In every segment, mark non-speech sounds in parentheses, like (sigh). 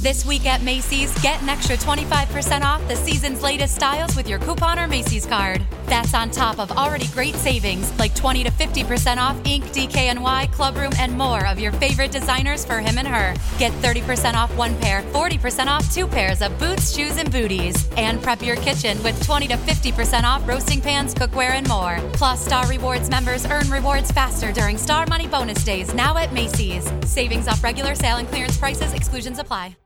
This week at Macy's, get an extra 25% off the season's latest styles with your coupon or Macy's card. That's on top of already great savings like 20 to 50% off Ink, DKNY, Clubroom, and more of your favorite designers for him and her. Get 30% off one pair, 40% off two pairs of boots, shoes, and booties. And prep your kitchen with 20 to 50% off roasting pans, cookware, and more. Plus, Star Rewards members earn rewards faster during Star Money bonus days now at Macy's. Savings off regular sale and clearance prices, exclusions apply.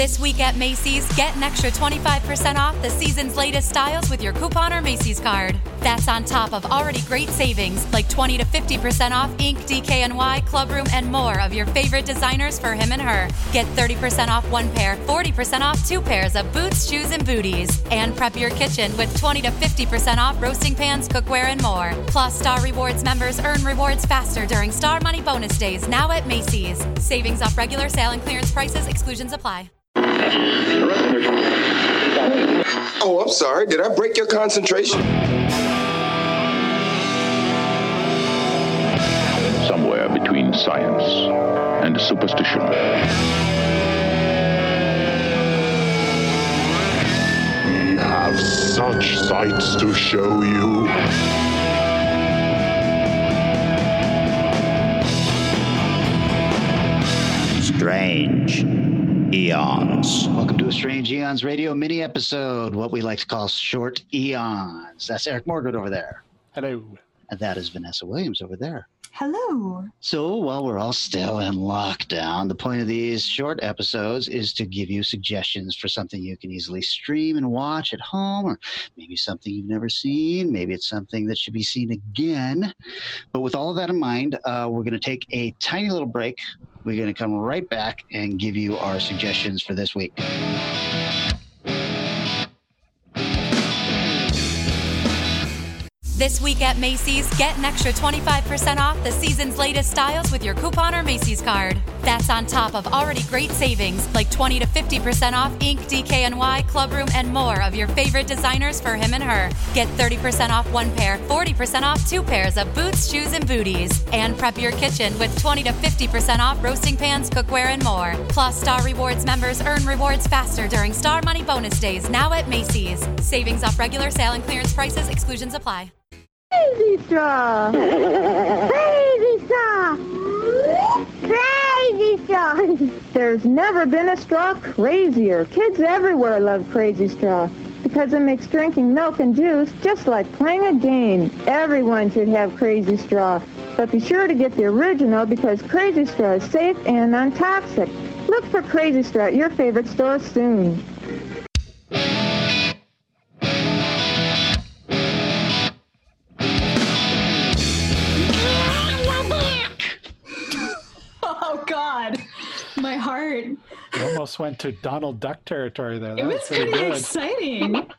This week at Macy's, get an extra 25% off the season's latest styles with your coupon or Macy's card. That's on top of already great savings like 20 to 50% off Ink, DKNY, Clubroom, and more of your favorite designers for him and her. Get 30% off one pair, 40% off two pairs of boots, shoes, and booties. And prep your kitchen with 20 to 50% off roasting pans, cookware, and more. Plus, Star Rewards members earn rewards faster during Star Money bonus days now at Macy's. Savings off regular sale and clearance prices, exclusions apply. Oh, I'm sorry. Did I break your concentration? Somewhere between science and superstition. We have such sights to show you. Strange Eons. Welcome to a Strange Eons radio mini episode, what we like to call short eons. That's Eric Morgret over there. Hello. And that is Vanessa Williams over there. Hello. So while we're all still in lockdown, the point of these short episodes is to give you suggestions for something you can easily stream and watch at home, or maybe something you've never seen. Maybe it's something that should be seen again. But with all of that in mind, uh, we're going to take a tiny little break. We're going to come right back and give you our suggestions for this week. This week at Macy's, get an extra 25% off the season's latest styles with your coupon or Macy's card. That's on top of already great savings like 20 to 50% off Ink, DKNY, Clubroom, and more of your favorite designers for him and her. Get 30% off one pair, 40% off two pairs of boots, shoes, and booties. And prep your kitchen with 20 to 50% off roasting pans, cookware, and more. Plus, Star Rewards members earn rewards faster during Star Money bonus days now at Macy's. Savings off regular sale and clearance prices, exclusions apply. Crazy straw! (laughs) Crazy straw! Crazy straw! There's never been a straw crazier. Kids everywhere love Crazy Straw because it makes drinking milk and juice just like playing a game. Everyone should have Crazy Straw, but be sure to get the original because Crazy Straw is safe and non-toxic. Look for Crazy Straw at your favorite store soon. Almost went to Donald Duck territory there. That It was pretty pretty good. exciting.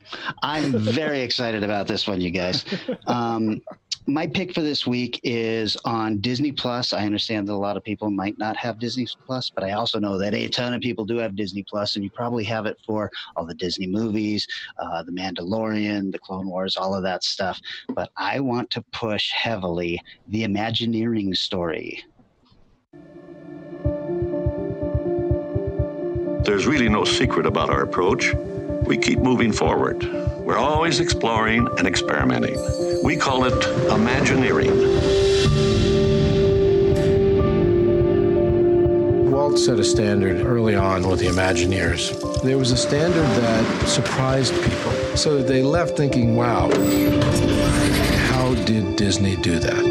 I'm very excited about this one, you guys. Um, my pick for this week is on Disney Plus. I understand that a lot of people might not have Disney Plus, but I also know that a ton of people do have Disney Plus, and you probably have it for all the Disney movies, uh, The Mandalorian, The Clone Wars, all of that stuff. But I want to push heavily the Imagineering story. There's really no secret about our approach. We keep moving forward. We're always exploring and experimenting. We call it Imagineering. Walt set a standard early on with the Imagineers. There was a standard that surprised people, so they left thinking, wow, how did Disney do that?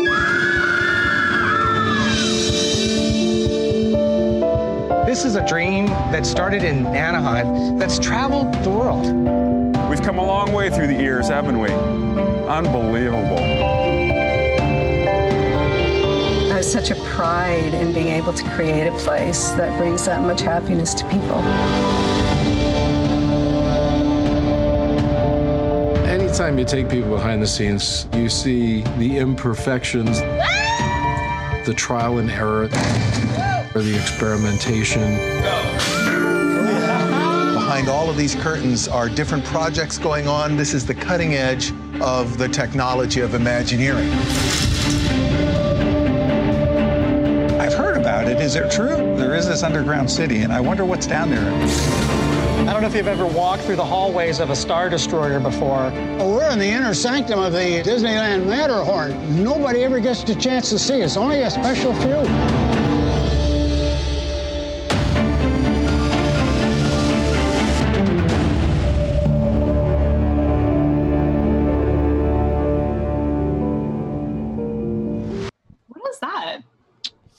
This is a dream that started in Anaheim that's traveled the world. We've come a long way through the years, haven't we? Unbelievable. There's such a pride in being able to create a place that brings that much happiness to people. Anytime you take people behind the scenes, you see the imperfections, ah! the trial and error, or the experimentation. Behind all of these curtains are different projects going on. This is the cutting edge of the technology of Imagineering. I've heard about it. Is it true? There is this underground city, and I wonder what's down there. I don't know if you've ever walked through the hallways of a Star Destroyer before. We're in the inner sanctum of the Disneyland Matterhorn. Nobody ever gets the chance to see. It. It's only a special few.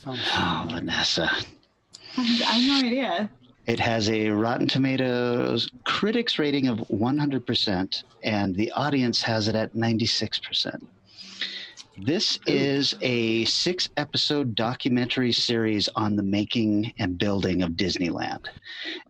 (sighs) Oh, Vanessa. I have no idea. It has a Rotten Tomatoes critics rating of 100%, and the audience has it at 96%. This is a six episode documentary series on the making and building of Disneyland.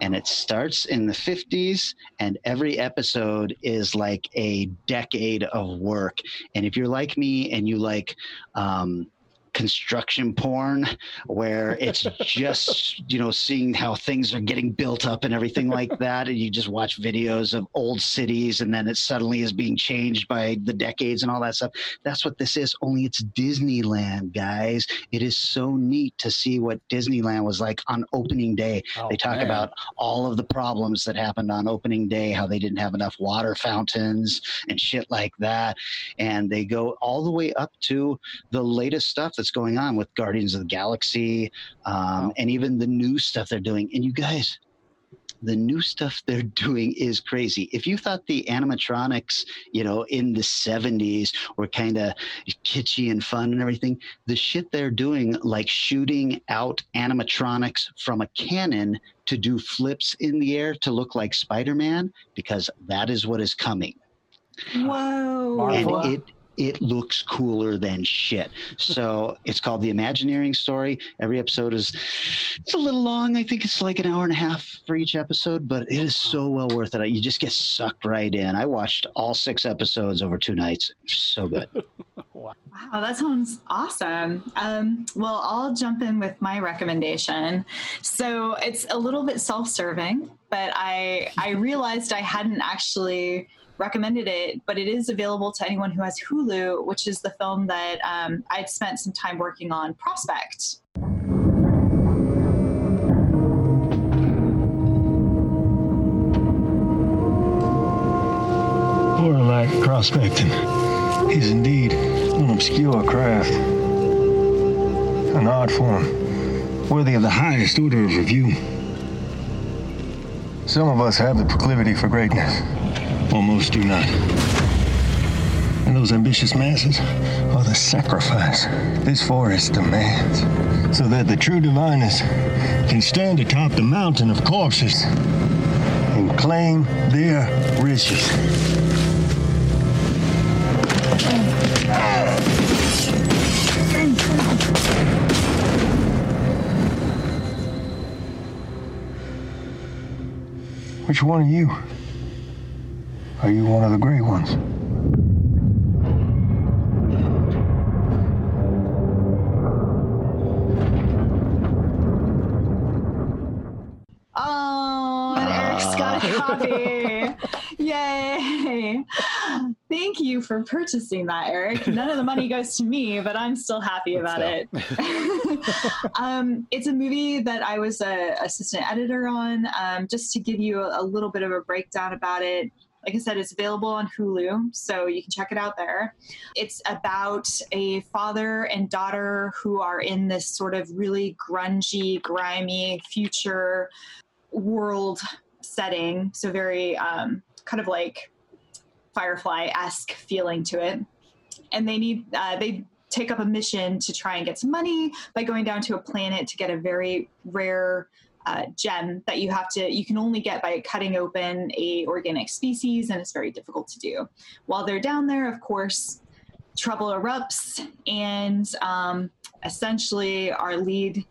And it starts in the 50s, and every episode is like a decade of work. And if you're like me and you like, um, construction porn where it's (laughs) just you know seeing how things are getting built up and everything like that. And you just watch videos of old cities and then it suddenly is being changed by the decades and all that stuff. That's what this is only it's disneyland guys. It is so neat to see what disneyland was like on opening day. Oh, they talk man. about all of the problems that happened on opening day how they didn't have enough water fountains and shit like that. And they go all the way up to the latest stuff that's going on with Guardians of the Galaxy, um, and even the new stuff they're doing. And you guys, the new stuff (laughs) they're doing is crazy. If you thought the animatronics, you know, in the 70s were kind of kitschy and fun and everything, the shit they're doing, like shooting out animatronics from a cannon to do flips in the air to look like Spider Man, because that is what is coming Whoa. and it it looks cooler than shit. So (laughs) it's called the Imagineering Story. Every episode is it's a little long. I think it's like an hour and a half for each episode, but it is so well worth it. You just get sucked right in. I watched all six episodes over two nights. So good. (laughs) Wow, that sounds awesome. Um, well, I'll jump in with my recommendation. So it's a little bit self-serving, but I I realized I hadn't actually recommended it, but it is available to anyone who has Hulu, which is the film that um, I'd spent some time working on, Prospect. Aurelac prospecting is indeed an obscure craft, an art form worthy of the highest order of review. Some of us have the proclivity for greatness, while most do not. And those ambitious masses are the sacrifice this forest demands, so that the true diviners can stand atop the mountain of corpses and claim their riches. Which one are you? Are you one of the great ones? Oh, and Eric's got a copy. (laughs) Yay. Thank you for purchasing that, Eric. None of the money goes to me, but I'm still happy about it. (laughs) (laughs) um, it's a movie that I was a assistant editor on. Um, just to give you a, a little bit of a breakdown about it. Like I said, it's available on Hulu, so you can check it out there. It's about a father and daughter who are in this sort of really grungy, grimy future world setting. So, very um, kind of like Firefly esque feeling to it. And they need, uh, they take up a mission to try and get some money by going down to a planet to get a very rare uh, gem that you have to you can only get by cutting open a organic species and it's very difficult to do while they're down there of course trouble erupts and um, essentially our lead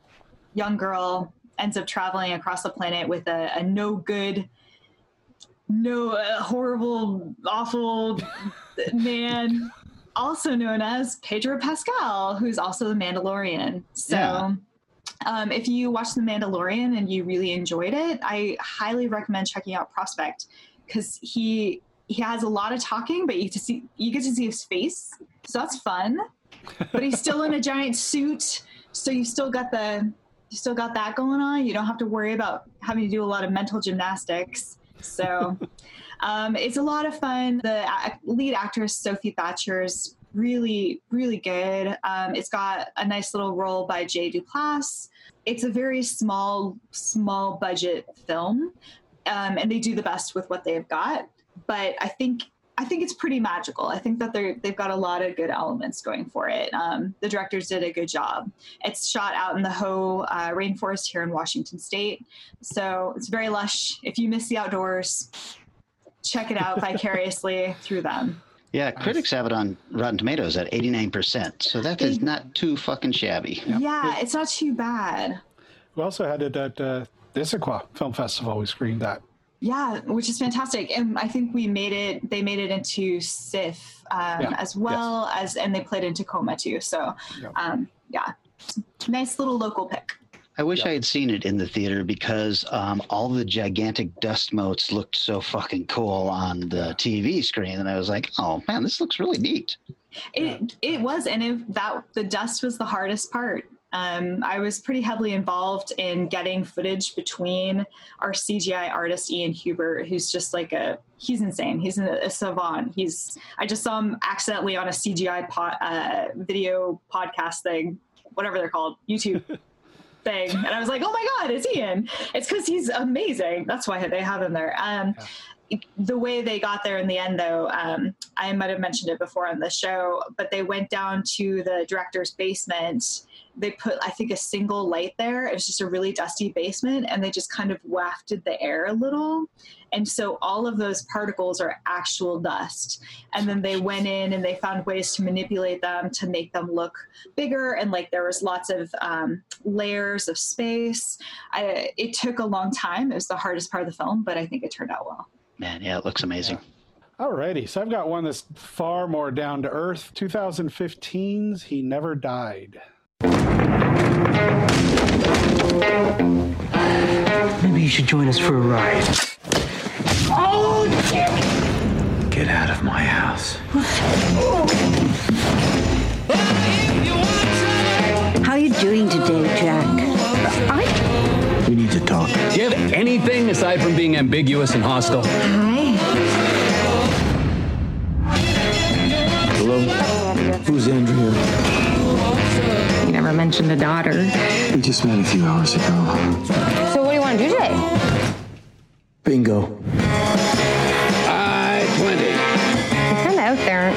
young girl ends up traveling across the planet with a, a no good no uh, horrible awful (laughs) man also known as pedro pascal who's also the mandalorian so Yeah. Um, if you watch The Mandalorian and you really enjoyed it, I highly recommend checking out Prospect because he he has a lot of talking, but you get to see you get to see his face, so that's fun. (laughs) But he's still in a giant suit, so you still got the you still got that going on. You don't have to worry about having to do a lot of mental gymnastics. So (laughs) um, it's a lot of fun. The lead actress, Sophie Thatcher, is really, really good. Um, it's got a nice little role by Jay Duplass. It's a very small, small budget film, um, and they do the best with what they've got. But I think I think it's pretty magical. I think that they're they've got a lot of good elements going for it. Um, the directors did a good job. It's shot out in the Hoh uh, rainforest here in Washington State, so it's very lush. If you miss the outdoors, check it out (laughs) vicariously through them. Yeah, critics have it on Rotten Tomatoes at 89%. So that is not too fucking shabby. Yeah, it's not too bad. We also had it at uh, the Issaquah Film Festival. We screened that. Yeah, which is fantastic, and I think we made it. They made it into SIFF um, Yeah, as well as, and they played in Tacoma too. So, um, yeah, nice little local pick. I wish I had seen it in the theater because um, all the gigantic dust motes looked so fucking cool on the TV screen, and I was like, "Oh man, this looks really neat." It it was, and it, that the dust was the hardest part. Um, I was pretty heavily involved in getting footage between our CGI artist Ian Hubert, who's just like a he's insane. He's a, a savant. He's I just saw him accidentally on a CGI po- uh, video podcast thing, whatever they're called, YouTube. (laughs) thing. And i was like oh my god it's ian it's because he's amazing. That's why they have him there. Um, the way they got there in the end though um, i might have mentioned it before on the show but they went down to the director's basement. They put i think a single light there. It was just a really dusty basement and they just kind of wafted the air a little. And so all of those particles are actual dust. And then they went in and they found ways to manipulate them to make them look bigger. And like there was lots of um, layers of space. I, it took a long time. It was the hardest part of the film but i think it turned out well Man, yeah, it looks amazing. Alrighty, so I've got one that's far more down to earth. 2015's He Never Died. Maybe you should join us for a ride. Oh, Get out of my house. How are you doing today, Jack? I We need to talk. Do you have anything aside from being ambiguous and hostile? Hi. Hello? Who's Andrea? You never mentioned a daughter. We just met a few hours ago. So what do you want to do today? Bingo. I 20. You're kind of out there,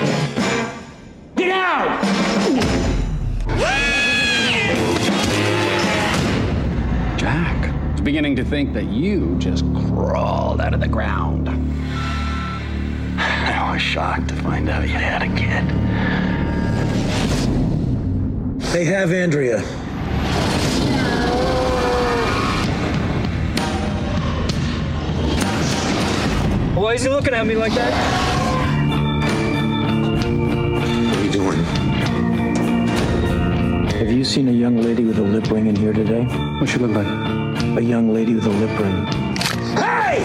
beginning to think that you just crawled out of the ground. I was shocked to find out you had a kid. They have Andrea. Why is he looking at me like that? What are you doing? Have you seen a young lady with a lip ring in here today? What she look like? A young lady with a lip ring. Hey!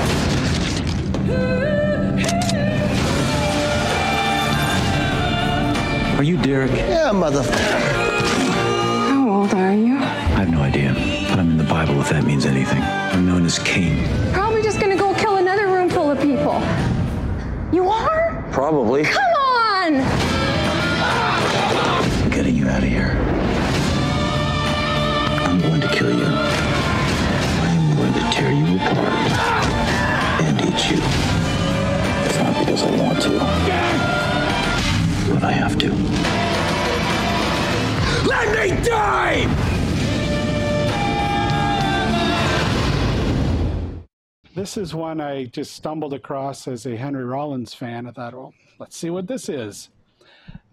Are you Derek? Yeah, motherfucker. How old are you? I have no idea, but I'm in the Bible if that means anything. I'm known as Cain. Probably just gonna go kill another room full of people. You are? Probably. Come on! I'm getting you out of here. And eat you. It's not because I want to, but I have to. Let me die! This is one I just stumbled across as a Henry Rollins fan. I thought, well, let's see what this is.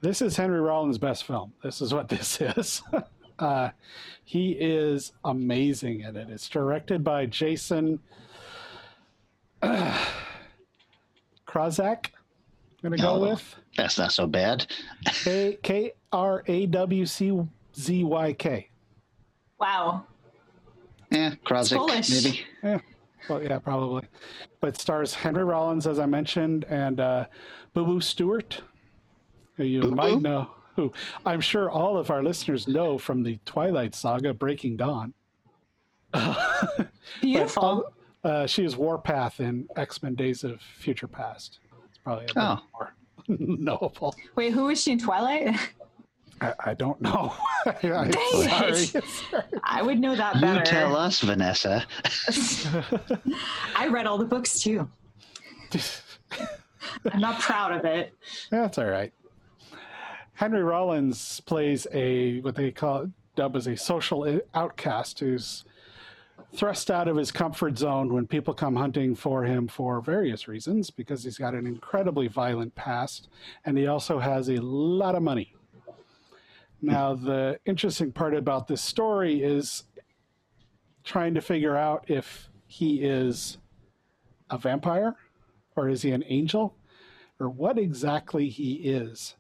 This is Henry Rollins' best film. This is what this (laughs) is. Uh, he is amazing in it. It's directed by Jason uh, Krazak. I'm going to go with That's not so bad. K K R A W C Z Y K. wow Yeah, Krozik, maybe. Yeah. Well, yeah, probably. But stars Henry Rollins, as I mentioned, and uh, Boo Boo Stewart, who you Boo might know, (laughs) who I'm sure all of our listeners know from the Twilight Saga, Breaking Dawn. (laughs) Beautiful. But, uh, she is Warpath in X Men: Days of Future Past. It's probably a bit Oh. more (laughs) knowable. Wait, who was she in Twilight? I, I don't know. I, Dang sorry. it. I would know that better. You better. tell us, Vanessa. I read all the books too. I'm not proud of it. That's all right. Henry Rollins plays a what they call dub as a social outcast who's thrust out of his comfort zone when people come hunting for him for various reasons because he's got an incredibly violent past and he also has a lot of money. Now the interesting part about this story is trying to figure out if he is a vampire or is he an angel or what exactly he is.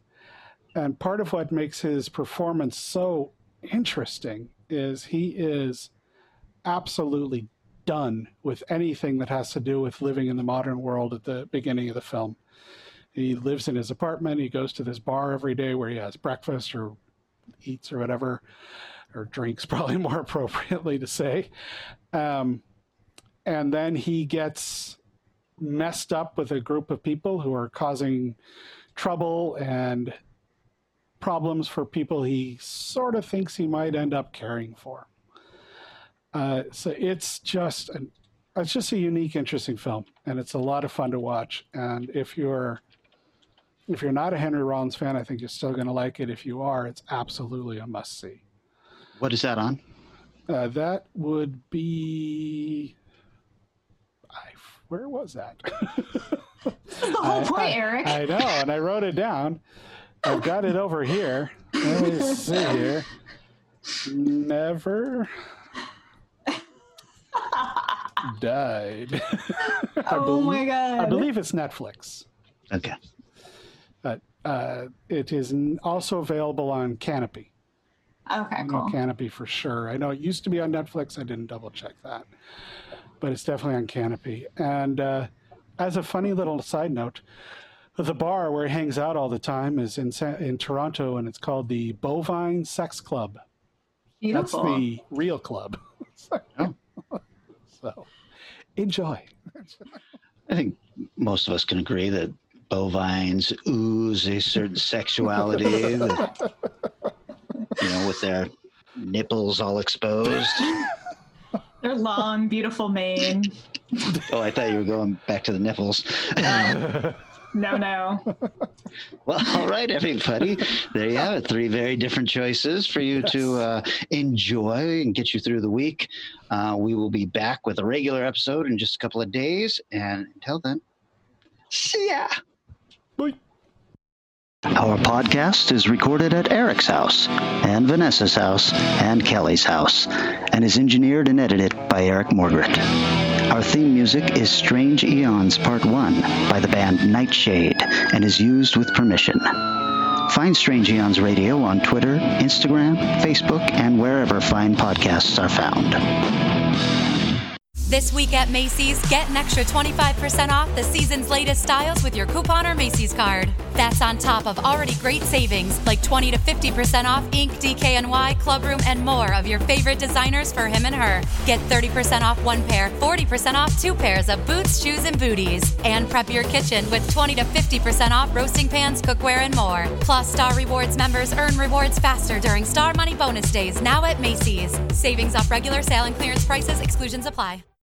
And part of what makes his performance so interesting is he is absolutely done with anything that has to do with living in the modern world at the beginning of the film. He lives in his apartment, he goes to this bar every day where he has breakfast or eats or whatever, or drinks, (laughs) probably more appropriately to say. Um, and then he gets messed up with a group of people who are causing trouble and problems for people he sort of thinks he might end up caring for. Uh, so it's just an, it's just a unique, interesting film, and it's a lot of fun to watch. And if you're if you're not a Henry Rollins fan, I think you're still going to like it. If you are, it's absolutely a must see. What is that on? Uh, that would be. I, where was that? That's the whole I- point, I- Eric. I know, and I wrote it down. I've got it over here. Let me see here. Never died. (laughs) I Oh my God. I believe it's Netflix. Okay. But uh, it is also available on Kanopy. Okay, I know cool. Kanopy for sure. I know it used to be on Netflix. I didn't double check that, but it's definitely on Kanopy. And uh, as a funny little side note, the bar where he hangs out all the time is in Sa- in Toronto, and it's called the Bovine Sex Club. Beautiful. That's the real club. (laughs) so enjoy. I think most of us can agree that bovines ooze a certain sexuality, that, you know, with their nipples all exposed. Their long, beautiful mane. Oh, I thought you were going back to the nipples. (laughs) No, no. (laughs) Well, all right, everybody. There you have it. Three very different choices for you to uh, enjoy and get you through the week. Uh, we will be back with a regular episode in just a couple of days. And until then, see ya. Bye. Our podcast is recorded at Eric's house, and Vanessa's house, and Kelly's house, and is engineered and edited by Eric Morgret. Our theme music is Strange Eons Part 1 by the band Nightshade and is used with permission. Find Strange Eons Radio on Twitter, Instagram, Facebook, and wherever fine podcasts are found. This week at Macy's, get an extra 25% off the season's latest styles with your coupon or Macy's card. That's on top of already great savings like 20 to 50% off Ink, DKNY, Clubroom, and more of your favorite designers for him and her. Get 30% off one pair, 40% off two pairs of boots, shoes, and booties. And prep your kitchen with 20 to 50% off roasting pans, cookware, and more. Plus, Star Rewards members earn rewards faster during Star Money bonus days now at Macy's. Savings off regular sale and clearance prices, exclusions apply.